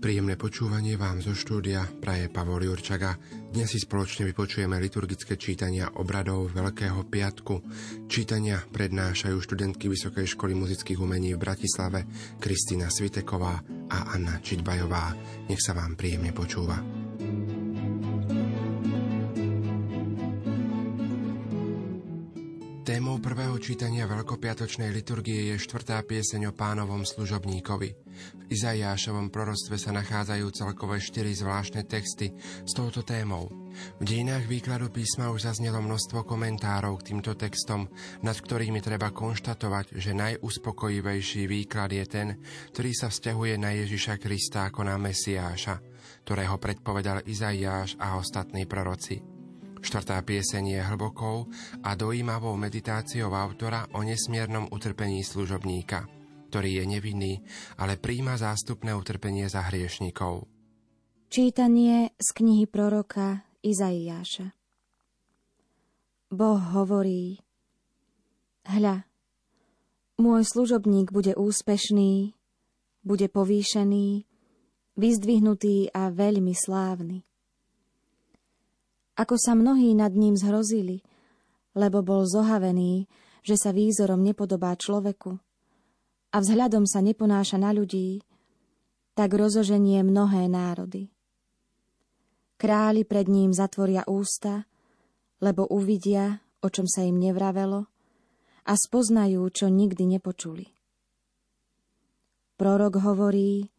Príjemné počúvanie vám zo štúdia praje Pavol Jurčaga. Dnes si spoločne vypočujeme liturgické čítania obradov Veľkého piatku. Čítania prednášajú študentky Vysokej školy muzických umení v Bratislave Kristýna Sviteková a Anna Čitbajová. Nech sa vám príjemne počúva. Prvého čítania veľkopiatočnej liturgie je štvrtá pieseň o pánovom služobníkovi. V Izaiášovom prorostve sa nachádzajú celkové štyri zvláštne texty s touto témou. V dejinách výkladu písma už zaznelo množstvo komentárov k týmto textom, nad ktorými treba konštatovať, že najuspokojivejší výklad je ten, ktorý sa vzťahuje na Ježiša Krista ako na Mesiáša, ktorého predpovedal Izaiáš a ostatní proroci. Štvrtá pieseň je hlbokou a dojímavou meditáciou autora o nesmiernom utrpení služobníka, ktorý je nevinný, ale príjma zástupné utrpenie za hriešnikov. Čítanie z knihy proroka Izaiáša Boh hovorí Hľa, môj služobník bude úspešný, bude povýšený, vyzdvihnutý a veľmi slávny ako sa mnohí nad ním zhrozili, lebo bol zohavený, že sa výzorom nepodobá človeku a vzhľadom sa neponáša na ľudí, tak rozoženie mnohé národy. Králi pred ním zatvoria ústa, lebo uvidia, o čom sa im nevravelo, a spoznajú, čo nikdy nepočuli. Prorok hovorí,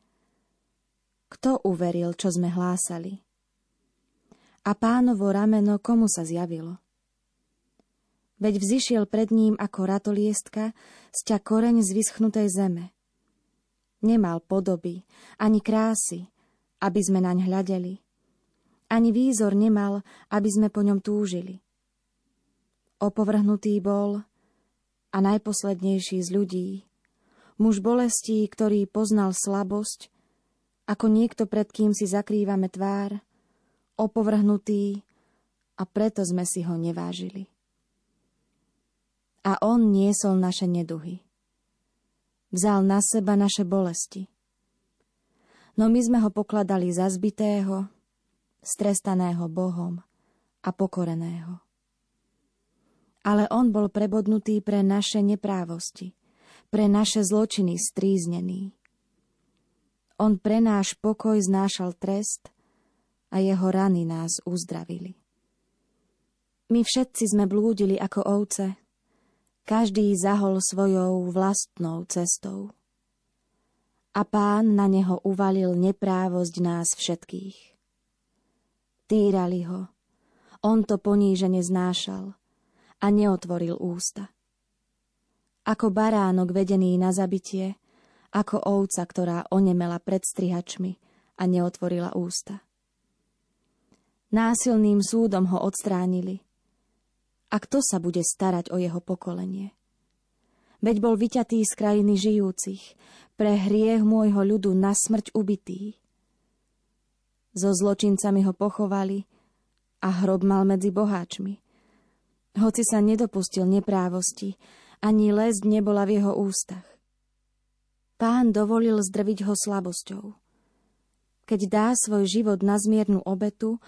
kto uveril, čo sme hlásali? A pánovo rameno komu sa zjavilo. Veď vzýšiel pred ním ako ratoliestka sťa koreň z vyschnutej zeme. Nemal podoby, ani krásy, aby sme naň hľadeli. Ani výzor nemal, aby sme po ňom túžili. Opovrhnutý bol a najposlednejší z ľudí, muž bolestí, ktorý poznal slabosť, ako niekto, pred kým si zakrývame tvár, opovrhnutý a preto sme si ho nevážili. A on niesol naše neduhy. Vzal na seba naše bolesti. No my sme ho pokladali za zbitého, strestaného Bohom a pokoreného. Ale on bol prebodnutý pre naše neprávosti, pre naše zločiny stríznený. On pre náš pokoj znášal trest – a jeho rany nás uzdravili. My všetci sme blúdili ako ovce, každý zahol svojou vlastnou cestou. A pán na neho uvalil neprávosť nás všetkých. Týrali ho, on to ponížene znášal a neotvoril ústa. Ako baránok vedený na zabitie, ako ovca, ktorá onemela pred strihačmi a neotvorila ústa. Násilným súdom ho odstránili. A kto sa bude starať o jeho pokolenie? Veď bol vyťatý z krajiny žijúcich, pre hriech môjho ľudu na smrť ubitý. So zločincami ho pochovali a hrob mal medzi boháčmi. Hoci sa nedopustil neprávosti, ani lesť nebola v jeho ústach. Pán dovolil zdrviť ho slabosťou. Keď dá svoj život na zmiernu obetu,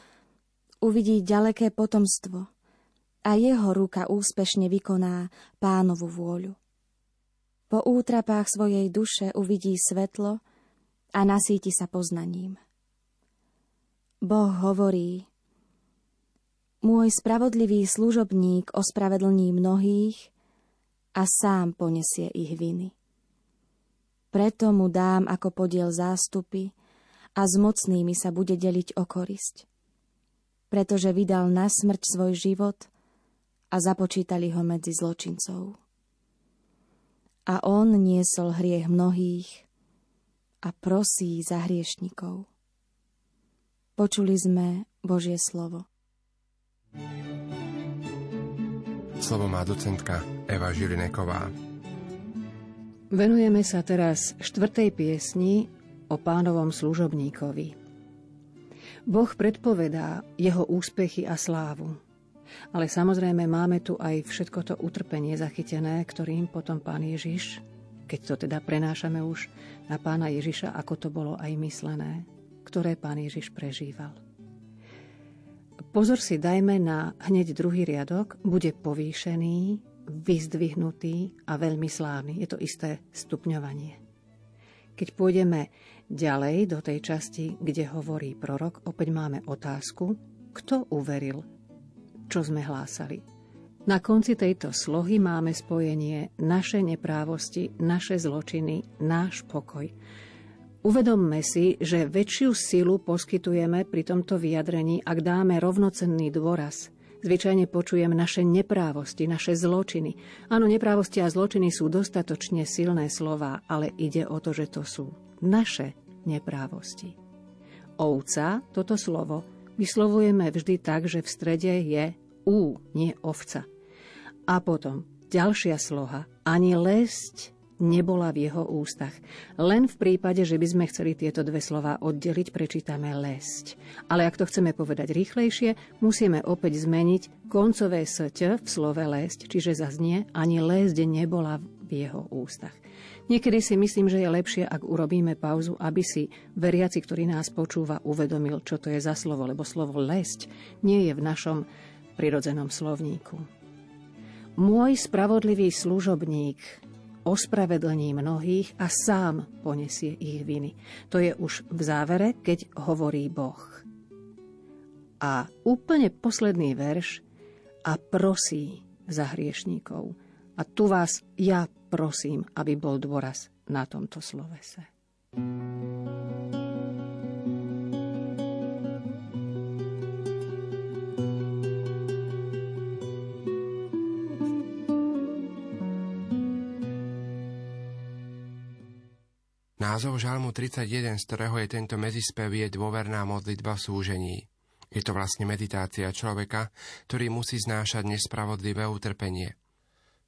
uvidí ďaleké potomstvo a jeho ruka úspešne vykoná pánovu vôľu. Po útrapách svojej duše uvidí svetlo a nasíti sa poznaním. Boh hovorí, môj spravodlivý služobník ospravedlní mnohých a sám ponesie ich viny. Preto mu dám ako podiel zástupy a s mocnými sa bude deliť o korisť pretože vydal na smrť svoj život a započítali ho medzi zločincov. A on niesol hriech mnohých a prosí za hriešnikov. Počuli sme Božie slovo. Slovo má docentka Eva Žilineková. Venujeme sa teraz štvrtej piesni o pánovom služobníkovi. Boh predpovedá jeho úspechy a slávu. Ale samozrejme máme tu aj všetko to utrpenie zachytené, ktorým potom pán Ježiš, keď to teda prenášame už na pána Ježiša, ako to bolo aj myslené, ktoré pán Ježiš prežíval. Pozor si dajme na hneď druhý riadok, bude povýšený, vyzdvihnutý a veľmi slávny. Je to isté stupňovanie. Keď pôjdeme ďalej do tej časti, kde hovorí prorok, opäť máme otázku, kto uveril, čo sme hlásali. Na konci tejto slohy máme spojenie naše neprávosti, naše zločiny, náš pokoj. Uvedomme si, že väčšiu silu poskytujeme pri tomto vyjadrení, ak dáme rovnocenný dôraz Zvyčajne počujem naše neprávosti, naše zločiny. Áno, neprávosti a zločiny sú dostatočne silné slova, ale ide o to, že to sú naše neprávosti. Ovca, toto slovo, vyslovujeme vždy tak, že v strede je ú, nie ovca. A potom ďalšia sloha, ani lesť nebola v jeho ústach. Len v prípade, že by sme chceli tieto dve slova oddeliť, prečítame lesť. Ale ak to chceme povedať rýchlejšie, musíme opäť zmeniť koncové sť v slove lesť, čiže zaznie ani lesť nebola v jeho ústach. Niekedy si myslím, že je lepšie, ak urobíme pauzu, aby si veriaci, ktorý nás počúva, uvedomil, čo to je za slovo, lebo slovo lesť nie je v našom prirodzenom slovníku. Môj spravodlivý služobník ospravedlní mnohých a sám ponesie ich viny. To je už v závere, keď hovorí Boh. A úplne posledný verš a prosí za hriešníkov. A tu vás ja prosím, aby bol dôraz na tomto slovese. Názov Žalmu 31, z ktorého je tento medzispev, je dôverná modlitba v súžení. Je to vlastne meditácia človeka, ktorý musí znášať nespravodlivé utrpenie.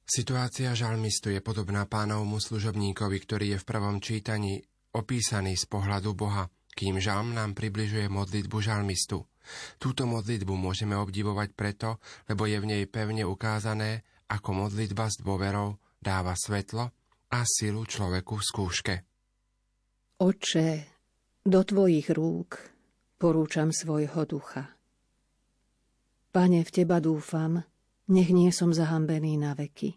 Situácia žalmistu je podobná pánovmu služobníkovi, ktorý je v prvom čítaní opísaný z pohľadu Boha, kým žalm nám približuje modlitbu žalmistu. Túto modlitbu môžeme obdivovať preto, lebo je v nej pevne ukázané, ako modlitba s dôverou dáva svetlo a silu človeku v skúške. Oče, do Tvojich rúk porúčam svojho ducha. Pane, v Teba dúfam, nech nie som zahambený na veky.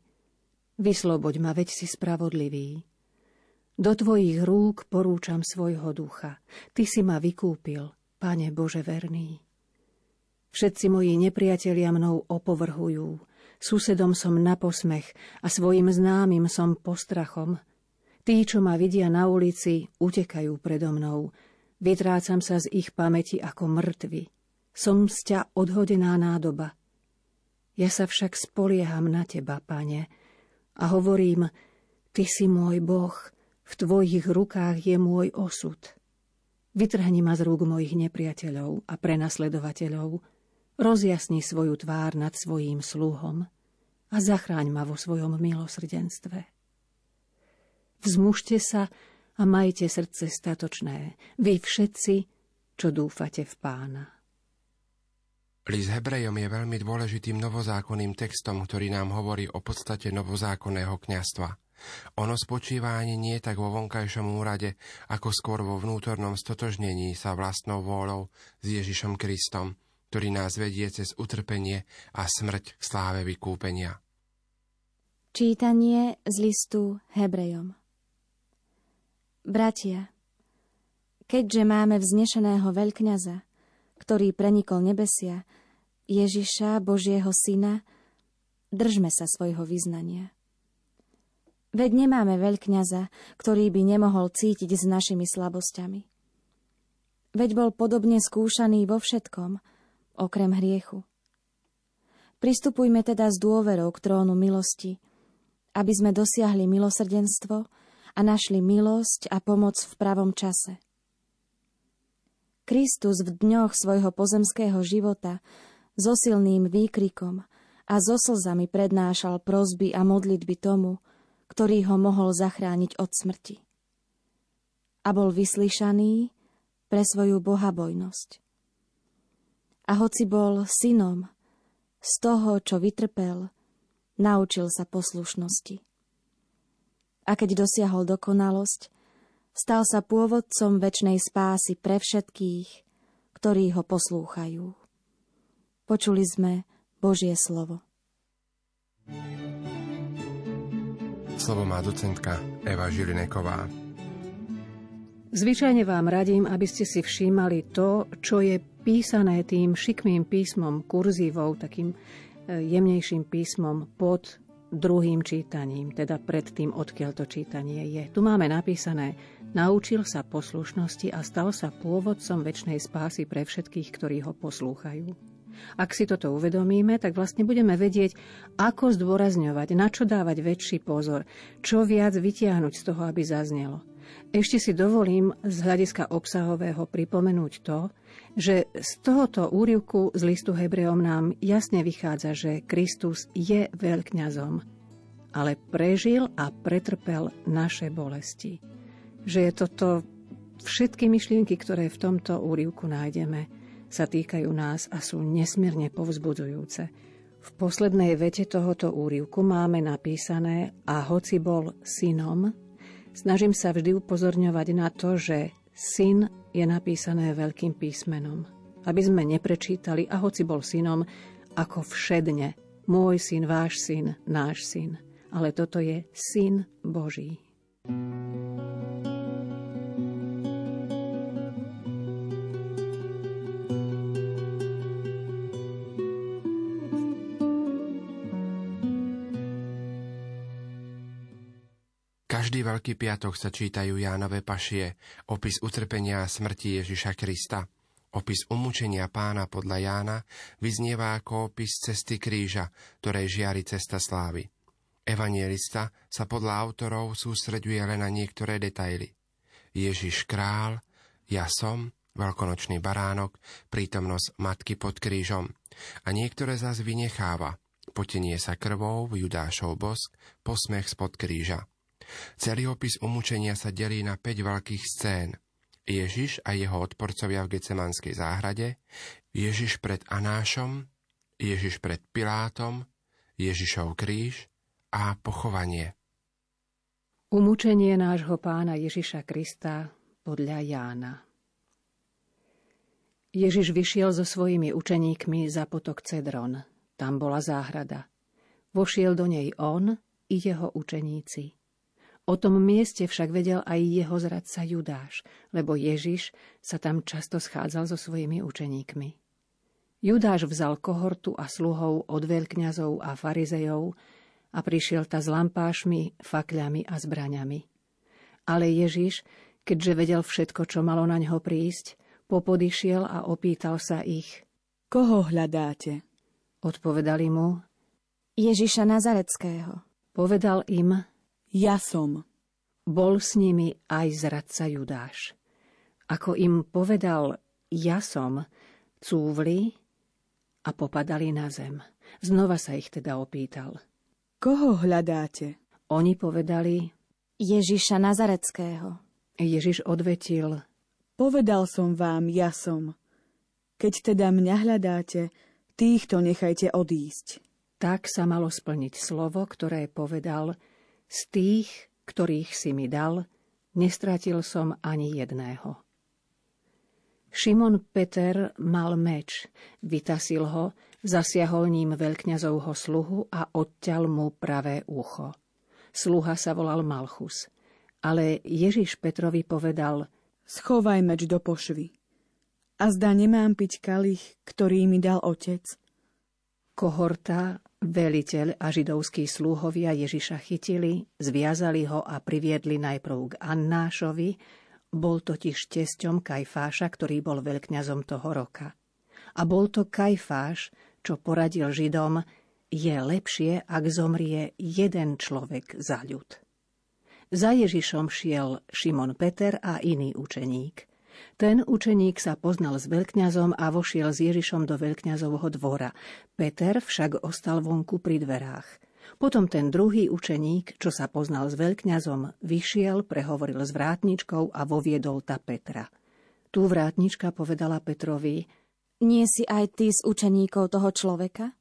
Vysloboď ma, veď si spravodlivý. Do Tvojich rúk porúčam svojho ducha. Ty si ma vykúpil, Pane Bože verný. Všetci moji nepriatelia mnou opovrhujú. Susedom som na posmech a svojim známym som postrachom – Tí, čo ma vidia na ulici, utekajú predo mnou. Vytrácam sa z ich pamäti ako mŕtvy. Som z ťa odhodená nádoba. Ja sa však spolieham na teba, pane, a hovorím, ty si môj Boh, v tvojich rukách je môj osud. Vytrhni ma z rúk mojich nepriateľov a prenasledovateľov, rozjasni svoju tvár nad svojím sluhom a zachráň ma vo svojom milosrdenstve. Vzmužte sa a majte srdce statočné, vy všetci, čo dúfate v pána. List Hebrejom je veľmi dôležitým novozákonným textom, ktorý nám hovorí o podstate novozákonného kňastva. Ono spočíva ani nie tak vo vonkajšom úrade, ako skôr vo vnútornom stotožnení sa vlastnou vôľou s Ježišom Kristom, ktorý nás vedie cez utrpenie a smrť k sláve vykúpenia. Čítanie z listu Hebrejom Bratia, keďže máme vznešeného veľkňaza, ktorý prenikol nebesia, Ježiša, Božieho Syna, držme sa svojho vyznania. Veď nemáme veľkňaza, ktorý by nemohol cítiť s našimi slabosťami. Veď bol podobne skúšaný vo všetkom, okrem hriechu. Pristupujme teda s dôverou k trónu milosti, aby sme dosiahli milosrdenstvo a našli milosť a pomoc v pravom čase. Kristus v dňoch svojho pozemského života so silným výkrikom a so slzami prednášal prozby a modlitby tomu, ktorý ho mohol zachrániť od smrti. A bol vyslyšaný pre svoju bohabojnosť. A hoci bol synom, z toho, čo vytrpel, naučil sa poslušnosti. A keď dosiahol dokonalosť, stal sa pôvodcom väčšnej spásy pre všetkých, ktorí ho poslúchajú. Počuli sme Božie slovo. Slovo má docentka Eva Žilineková. Zvyčajne vám radím, aby ste si všímali to, čo je písané tým šikmým písmom, kurzívou, takým e, jemnejším písmom pod druhým čítaním, teda pred tým, odkiaľ to čítanie je. Tu máme napísané, naučil sa poslušnosti a stal sa pôvodcom väčšnej spásy pre všetkých, ktorí ho poslúchajú. Ak si toto uvedomíme, tak vlastne budeme vedieť, ako zdôrazňovať, na čo dávať väčší pozor, čo viac vytiahnuť z toho, aby zaznelo. Ešte si dovolím z hľadiska obsahového pripomenúť to, že z tohoto úrivku z listu Hebreom nám jasne vychádza, že Kristus je veľkňazom, ale prežil a pretrpel naše bolesti. Že je toto všetky myšlienky, ktoré v tomto úrivku nájdeme, sa týkajú nás a sú nesmierne povzbudzujúce. V poslednej vete tohoto úrivku máme napísané a hoci bol synom, snažím sa vždy upozorňovať na to, že syn je napísané veľkým písmenom. Aby sme neprečítali a hoci bol synom, ako všedne, môj syn, váš syn, náš syn. Ale toto je syn Boží. thank Veľký piatok sa čítajú Jánové pašie, opis utrpenia a smrti Ježiša Krista. Opis umúčenia pána podľa Jána vyznieva ako opis cesty kríža, ktorej žiari cesta slávy. Evanielista sa podľa autorov sústreďuje len na niektoré detaily. Ježiš král, ja som, veľkonočný baránok, prítomnosť matky pod krížom a niektoré zas vynecháva, potenie sa krvou, Judášov bosk, posmech spod kríža. Celý opis umúčenia sa delí na 5 veľkých scén. Ježiš a jeho odporcovia v Gecemanskej záhrade, Ježiš pred Anášom, Ježiš pred Pilátom, Ježišov kríž a pochovanie. Umúčenie nášho pána Ježiša Krista podľa Jána. Ježiš vyšiel so svojimi učeníkmi za potok Cedron. Tam bola záhrada. Vošiel do nej on i jeho učeníci. O tom mieste však vedel aj jeho zradca Judáš, lebo Ježiš sa tam často schádzal so svojimi učeníkmi. Judáš vzal kohortu a sluhov od veľkňazov a farizejov a prišiel ta s lampášmi, fakľami a zbraňami. Ale Ježiš, keďže vedel všetko, čo malo na ňo prísť, popodišiel a opýtal sa ich. Koho hľadáte? Odpovedali mu. Ježiša Nazareckého. Povedal im, ja som. Bol s nimi aj zradca Judáš. Ako im povedal ja som, cúvli a popadali na zem. Znova sa ich teda opýtal. Koho hľadáte? Oni povedali Ježiša Nazareckého. Ježiš odvetil Povedal som vám, ja som. Keď teda mňa hľadáte, týchto nechajte odísť. Tak sa malo splniť slovo, ktoré povedal z tých, ktorých si mi dal, nestratil som ani jedného. Šimon Peter mal meč, vytasil ho, zasiahol ním veľkňazovho sluhu a odťal mu pravé ucho. Sluha sa volal Malchus. Ale Ježiš Petrovi povedal Schovaj meč do pošvy. A zda nemám piť kalich, ktorý mi dal otec. Kohorta Veliteľ a židovskí slúhovia Ježiša chytili, zviazali ho a priviedli najprv k Annášovi, bol totiž tesťom Kajfáša, ktorý bol veľkňazom toho roka. A bol to Kajfáš, čo poradil Židom, je lepšie, ak zomrie jeden človek za ľud. Za Ježišom šiel Šimon Peter a iný učeník. Ten učeník sa poznal s veľkňazom a vošiel s Ježišom do veľkňazovho dvora. Peter však ostal vonku pri dverách. Potom ten druhý učeník, čo sa poznal s veľkňazom, vyšiel, prehovoril s vrátničkou a voviedol ta Petra. Tu vrátnička povedala Petrovi, Nie si aj ty z učeníkov toho človeka?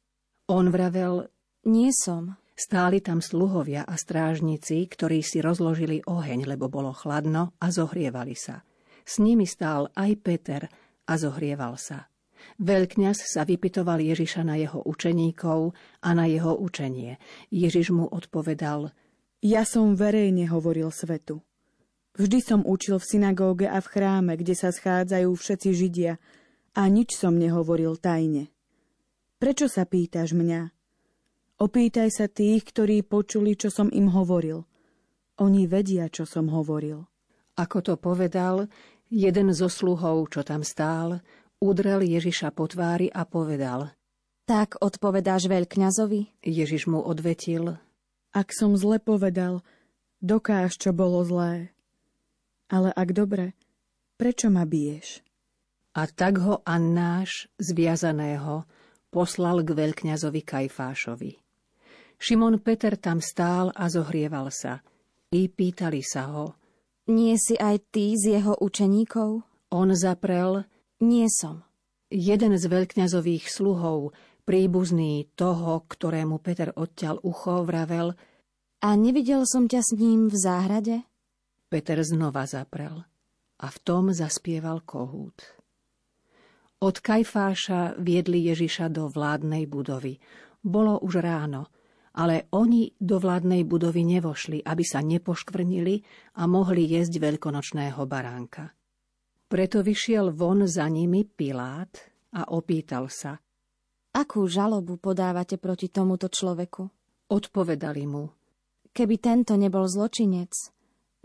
on vravel, Nie som. stáli tam sluhovia a strážnici, ktorí si rozložili oheň, lebo bolo chladno a zohrievali sa. S nimi stál aj Peter a zohrieval sa. Veľkňaz sa vypitoval Ježiša na jeho učeníkov a na jeho učenie. Ježiš mu odpovedal, Ja som verejne hovoril svetu. Vždy som učil v synagóge a v chráme, kde sa schádzajú všetci Židia, a nič som nehovoril tajne. Prečo sa pýtaš mňa? Opýtaj sa tých, ktorí počuli, čo som im hovoril. Oni vedia, čo som hovoril. Ako to povedal, jeden zo sluhov, čo tam stál, udrel Ježiša po tvári a povedal. Tak odpovedáš veľkňazovi? Ježiš mu odvetil. Ak som zle povedal, dokáž, čo bolo zlé. Ale ak dobre, prečo ma biješ? A tak ho Annáš, zviazaného, poslal k veľkňazovi Kajfášovi. Šimon Peter tam stál a zohrieval sa. I pýtali sa ho. Nie si aj ty z jeho učeníkov? On zaprel, Nie som. jeden z veľkňazových sluhov, príbuzný toho, ktorému Peter odťal ucho, vravel, A nevidel som ťa s ním v záhrade? Peter znova zaprel a v tom zaspieval kohút. Od Kajfáša viedli Ježiša do vládnej budovy. Bolo už ráno, ale oni do vládnej budovy nevošli, aby sa nepoškvrnili a mohli jesť veľkonočného baránka. Preto vyšiel von za nimi Pilát a opýtal sa. Akú žalobu podávate proti tomuto človeku? Odpovedali mu. Keby tento nebol zločinec,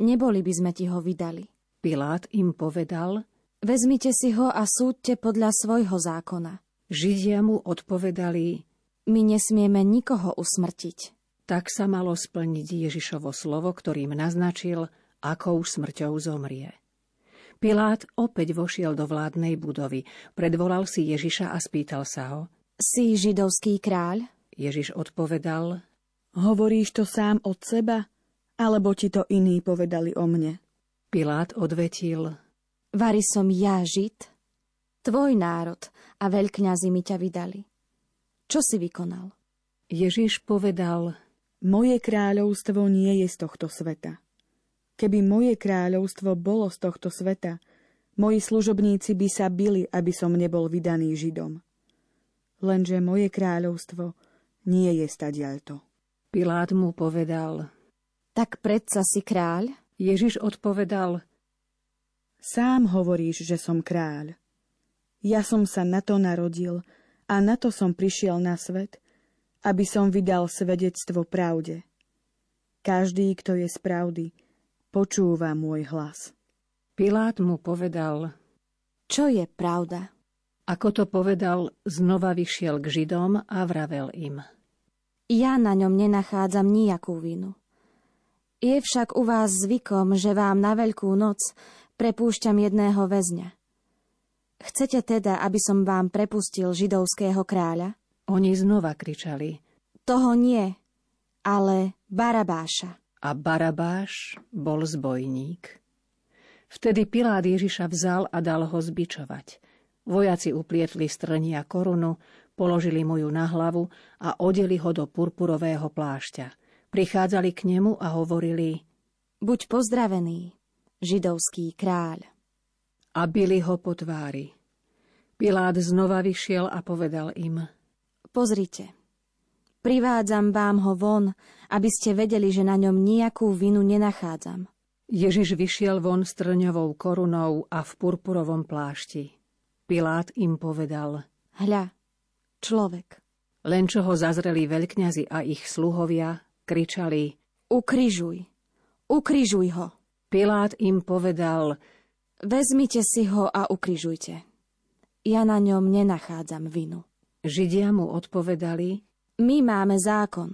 neboli by sme ti ho vydali. Pilát im povedal, Vezmite si ho a súďte podľa svojho zákona. Židia mu odpovedali, My nesmieme nikoho usmrtiť. tak sa malo splniť Ježišovo slovo, ktorým naznačil, akou smrťou zomrie. Pilát opäť vošiel do vládnej budovy, predvolal si Ježiša a spýtal sa ho. Si židovský kráľ? Ježiš odpovedal, Hovoríš to sám od seba? Alebo ti to iní povedali o mne? Pilát odvetil, Vary som ja žid? Tvoj národ a veľkňazi mi ťa vydali. Čo si vykonal? Ježiš povedal, Moje kráľovstvo nie je z tohto sveta. Keby moje kráľovstvo bolo z tohto sveta, moji služobníci by sa bili, aby som nebol vydaný Židom. Lenže moje kráľovstvo nie je stadiaľto. Pilát mu povedal, Tak predsa si kráľ? Ježiš odpovedal, Sám hovoríš, že som kráľ. Ja som sa na to narodil a na to som prišiel na svet, aby som vydal svedectvo pravde. Každý, kto je z pravdy, počúva môj hlas. Pilát mu povedal, Čo je pravda? ako to povedal, znova vyšiel k Židom a vravel im. Ja na ňom nenachádzam nejakú vinu. Je však u vás zvykom, že vám na Veľkú noc prepúšťam jedného väzňa. Chcete teda, aby som vám prepustil židovského kráľa? Oni znova kričali, Toho nie, ale Barabáša. a Barabáš bol zbojník. Vtedy Pilát Ježiša vzal a dal ho zbičovať. Vojaci uplietli strnia korunu, položili mu ju na hlavu a odeli ho do purpurového plášťa. Prichádzali k nemu a hovorili Buď pozdravený, židovský kráľ. A bili ho po tvári. Pilát znova vyšiel a povedal im Pozrite, privádzam vám ho von, aby ste vedeli, že na ňom nejakú vinu nenachádzam. Ježiš vyšiel von s trňovou korunou a v purpurovom plášti. Pilát im povedal, Hľa, človek, len čo ho zazreli veľkňazi a ich sluhovia, kričali. ukrižuj, ukrižuj ho. Pilát im povedal, Vezmite si ho a ukrižujte. Ja na ňom nenachádzam vinu. Židia mu odpovedali, My máme zákon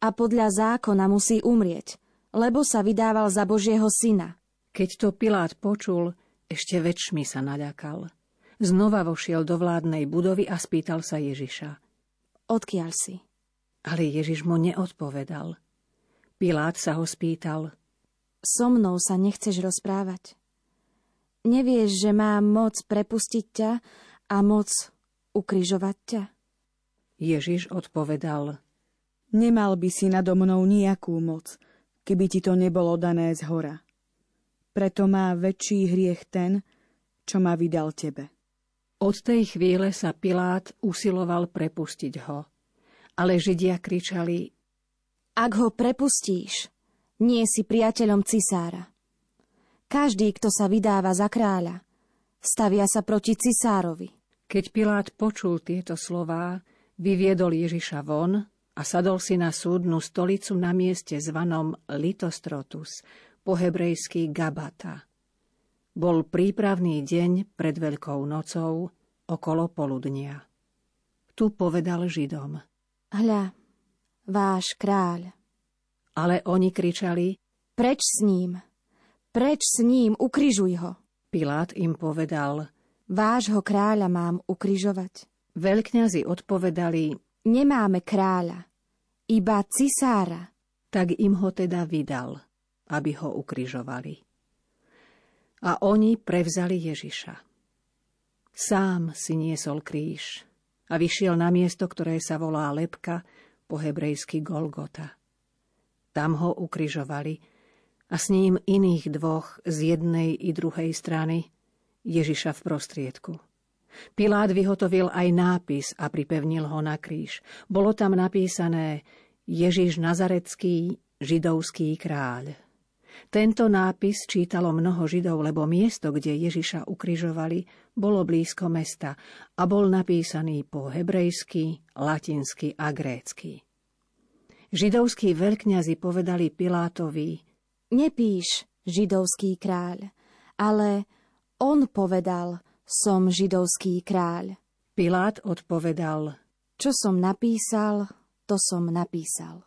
a podľa zákona musí umrieť, lebo sa vydával za Božieho syna. keď to Pilát počul, ešte väčšmi sa naďakal. Znova vošiel do vládnej budovy a spýtal sa Ježiša. Odkiaľ si? Ale Ježiš mu neodpovedal. Pilát sa ho spýtal. So mnou sa nechceš rozprávať. Nevieš, že mám moc prepustiť ťa a moc ukrižovať ťa? Ježiš odpovedal. Nemal by si nado mnou nejakú moc, keby ti to nebolo dané z hora. Preto má väčší hriech ten, čo ma vydal tebe. Od tej chvíle sa Pilát usiloval prepustiť ho. Ale Židia kričali, Ak ho prepustíš, nie si priateľom cisára. Každý, kto sa vydáva za kráľa, stavia sa proti cisárovi. Keď Pilát počul tieto slová, vyviedol Ježiša von a sadol si na súdnu stolicu na mieste zvanom Litostrotus, po hebrejsky Gabata. Bol prípravný deň pred Veľkou nocou, okolo poludnia. Tu povedal Židom. Hľa, váš kráľ. Ale oni kričali, Preč s ním, preč s ním, ukrižuj ho. Pilát im povedal, Vášho kráľa mám ukrižovať. Veľkňazi odpovedali, Nemáme kráľa, iba cisára. Tak im ho teda vydal, aby ho ukrižovali. A oni prevzali Ježiša. Sám si niesol kríž a vyšiel na miesto, ktoré sa volá Lepka, po hebrejsky Golgota. Tam ho ukrižovali a s ním iných dvoch z jednej i druhej strany, Ježiša v prostriedku. Pilát vyhotovil aj nápis a pripevnil ho na kríž. Bolo tam napísané Ježiš Nazarecký, židovský kráľ. Tento nápis čítalo mnoho židov, lebo miesto, kde Ježiša ukrižovali, bolo blízko mesta a bol napísaný po hebrejsky, latinsky a grécky. Židovskí veľkňazi povedali Pilátovi, Nepíš, židovský kráľ, ale on povedal, som židovský kráľ. Pilát odpovedal, Čo som napísal, to som napísal.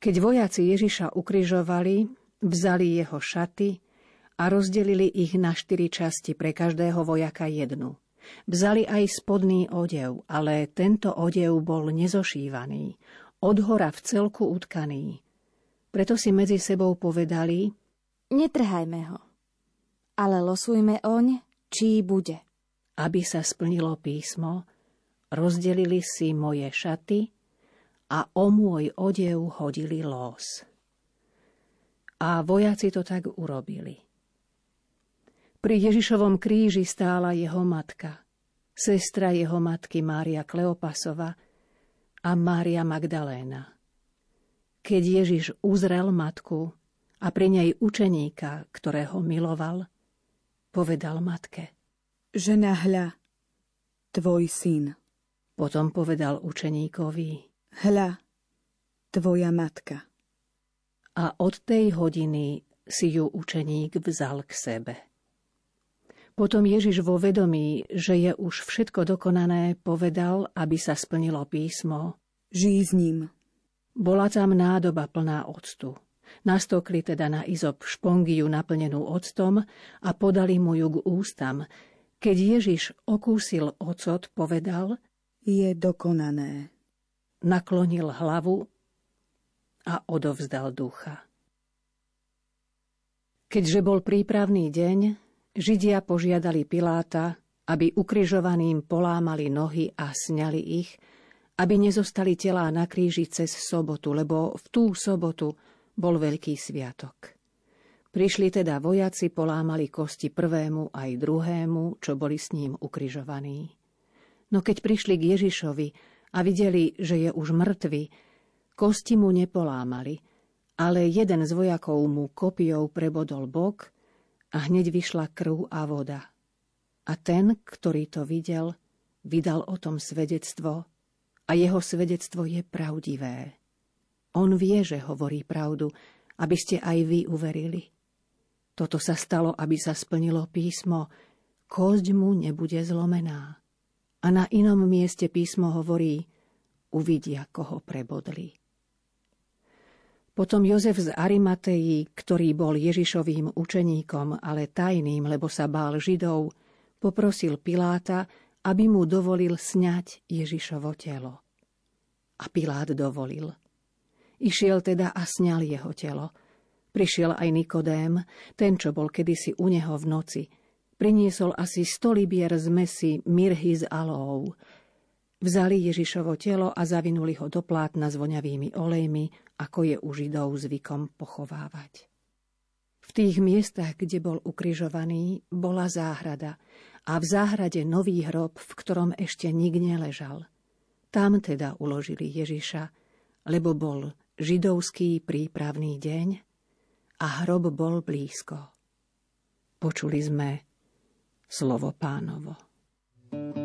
Keď vojaci Ježiša ukrižovali, vzali jeho šaty a rozdelili ich na štyri časti pre každého vojaka jednu. Vzali aj spodný odev, ale tento odev bol nezošívaný, od hora v celku utkaný. Preto si medzi sebou povedali, Netrhajme ho, ale losujme oň, čí bude. Aby sa splnilo písmo, rozdelili si moje šaty a o môj odev hodili los. A vojaci to tak urobili. Pri Ježišovom kríži stála jeho matka, sestra jeho matky Mária Kleopasova a Mária Magdaléna. Keď Ježiš uzrel matku a pri nej učeníka, ktorého miloval, povedal matke. Žena hľa, tvoj syn. Potom povedal učeníkovi. Hľa, tvoja matka. A od tej hodiny si ju učeník vzal k sebe. Potom Ježiš vo vedomí, že je už všetko dokonané, povedal, aby sa splnilo písmo. Žij s ním. Bola tam nádoba plná octu. Nastokli teda na izop špongiu naplnenú octom a podali mu ju k ústam. Keď Ježiš okúsil ocot, povedal, je dokonané. Naklonil hlavu a odovzdal ducha. Keďže bol prípravný deň, Židia požiadali Piláta, aby ukrižovaným polámali nohy a sňali ich, aby nezostali telá na kríži cez sobotu, lebo v tú sobotu bol veľký sviatok. Prišli teda vojaci, polámali kosti prvému aj druhému, čo boli s ním ukrižovaní. No keď prišli k Ježišovi a videli, že je už mŕtvy, kosti mu nepolámali, ale jeden z vojakov mu kopiou prebodol bok a hneď vyšla krv a voda. A ten, ktorý to videl, vydal o tom svedectvo a jeho svedectvo je pravdivé. On vie, že hovorí pravdu, aby ste aj vy uverili. Toto sa stalo, aby sa splnilo písmo, kosť mu nebude zlomená. A na inom mieste písmo hovorí, uvidia, koho prebodli. Potom Jozef z Arimateji, ktorý bol Ježišovým učeníkom, ale tajným, lebo sa bál Židov, poprosil Piláta, aby mu dovolil sňať Ježišovo telo. A Pilát dovolil. Išiel teda a sňal jeho telo. Prišiel aj Nikodém, ten, čo bol kedysi u neho v noci. Priniesol asi sto libier z mesy mirhy z alou. Vzali Ježišovo telo a zavinuli ho do plátna s voňavými olejmi, ako je u Židov zvykom pochovávať. V tých miestach, kde bol ukrižovaný, bola záhrada a v záhrade nový hrob, v ktorom ešte nik neležal. Tam teda uložili Ježiša, lebo bol židovský prípravný deň a hrob bol blízko. Počuli sme slovo pánovo. thank you